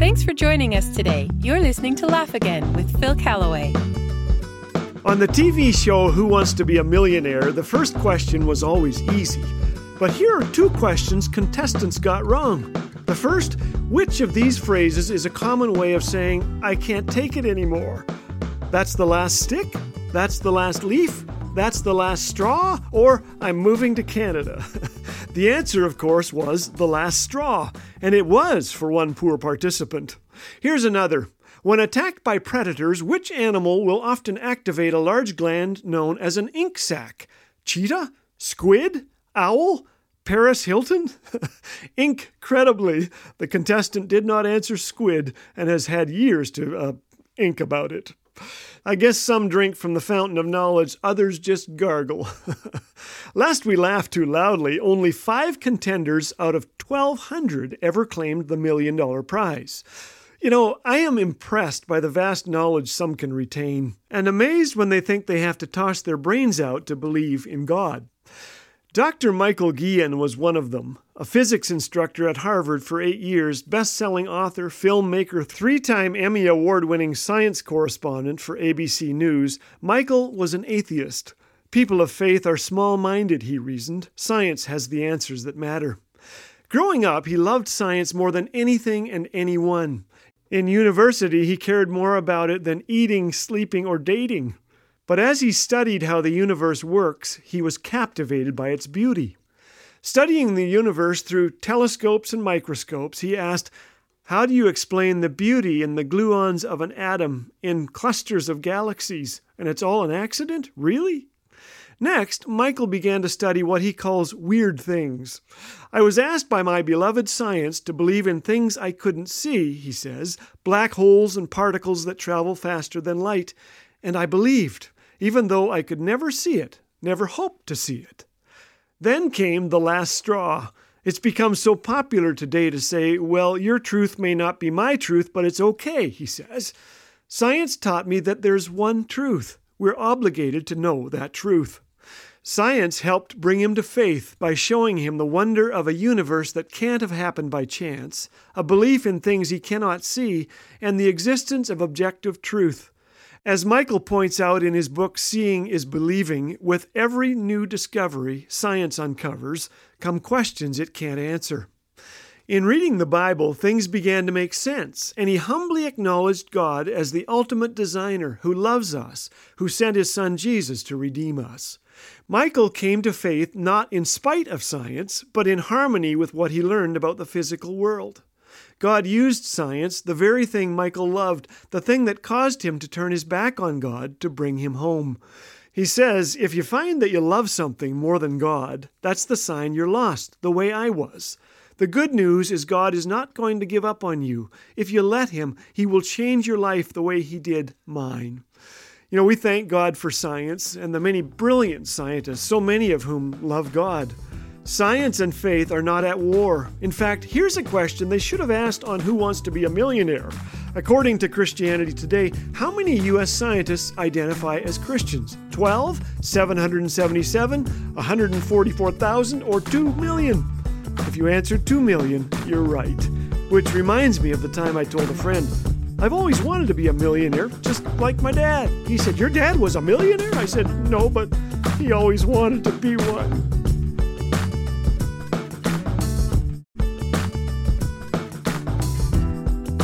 Thanks for joining us today. You're listening to Laugh Again with Phil Callaway. On the TV show Who Wants to Be a Millionaire, the first question was always easy. But here are two questions contestants got wrong. The first, which of these phrases is a common way of saying, I can't take it anymore? That's the last stick? That's the last leaf? That's the last straw? Or I'm moving to Canada? the answer, of course, was the last straw, and it was for one poor participant. Here's another. When attacked by predators, which animal will often activate a large gland known as an ink sac? Cheetah? Squid? Owl? Paris Hilton? Incredibly, the contestant did not answer squid and has had years to uh, ink about it. I guess some drink from the fountain of knowledge, others just gargle. Last we laughed too loudly, only five contenders out of 1,200 ever claimed the million dollar prize. You know, I am impressed by the vast knowledge some can retain, and amazed when they think they have to toss their brains out to believe in God. Dr. Michael Guillen was one of them, a physics instructor at Harvard for eight years, best selling author, filmmaker, three time Emmy Award winning science correspondent for ABC News. Michael was an atheist. People of faith are small minded, he reasoned. Science has the answers that matter. Growing up, he loved science more than anything and anyone. In university, he cared more about it than eating, sleeping, or dating. But as he studied how the universe works, he was captivated by its beauty. Studying the universe through telescopes and microscopes, he asked, How do you explain the beauty in the gluons of an atom in clusters of galaxies? And it's all an accident? Really? Next, Michael began to study what he calls weird things. I was asked by my beloved science to believe in things I couldn't see, he says, black holes and particles that travel faster than light, and I believed even though I could never see it, never hoped to see it. Then came the last straw. It's become so popular today to say, well, your truth may not be my truth, but it's okay, he says. Science taught me that there's one truth. We're obligated to know that truth. Science helped bring him to faith by showing him the wonder of a universe that can't have happened by chance, a belief in things he cannot see, and the existence of objective truth. As Michael points out in his book Seeing is Believing, with every new discovery science uncovers come questions it can't answer. In reading the Bible, things began to make sense, and he humbly acknowledged God as the ultimate designer who loves us, who sent his son Jesus to redeem us. Michael came to faith not in spite of science, but in harmony with what he learned about the physical world. God used science, the very thing Michael loved, the thing that caused him to turn his back on God, to bring him home. He says, If you find that you love something more than God, that's the sign you're lost, the way I was. The good news is God is not going to give up on you. If you let Him, He will change your life the way He did mine. You know, we thank God for science and the many brilliant scientists, so many of whom love God. Science and faith are not at war. In fact, here's a question they should have asked on Who Wants to Be a Millionaire. According to Christianity Today, how many U.S. scientists identify as Christians? 12, 777, 144,000, or 2 million? If you answered 2 million, you're right. Which reminds me of the time I told a friend, I've always wanted to be a millionaire, just like my dad. He said, Your dad was a millionaire? I said, No, but he always wanted to be one.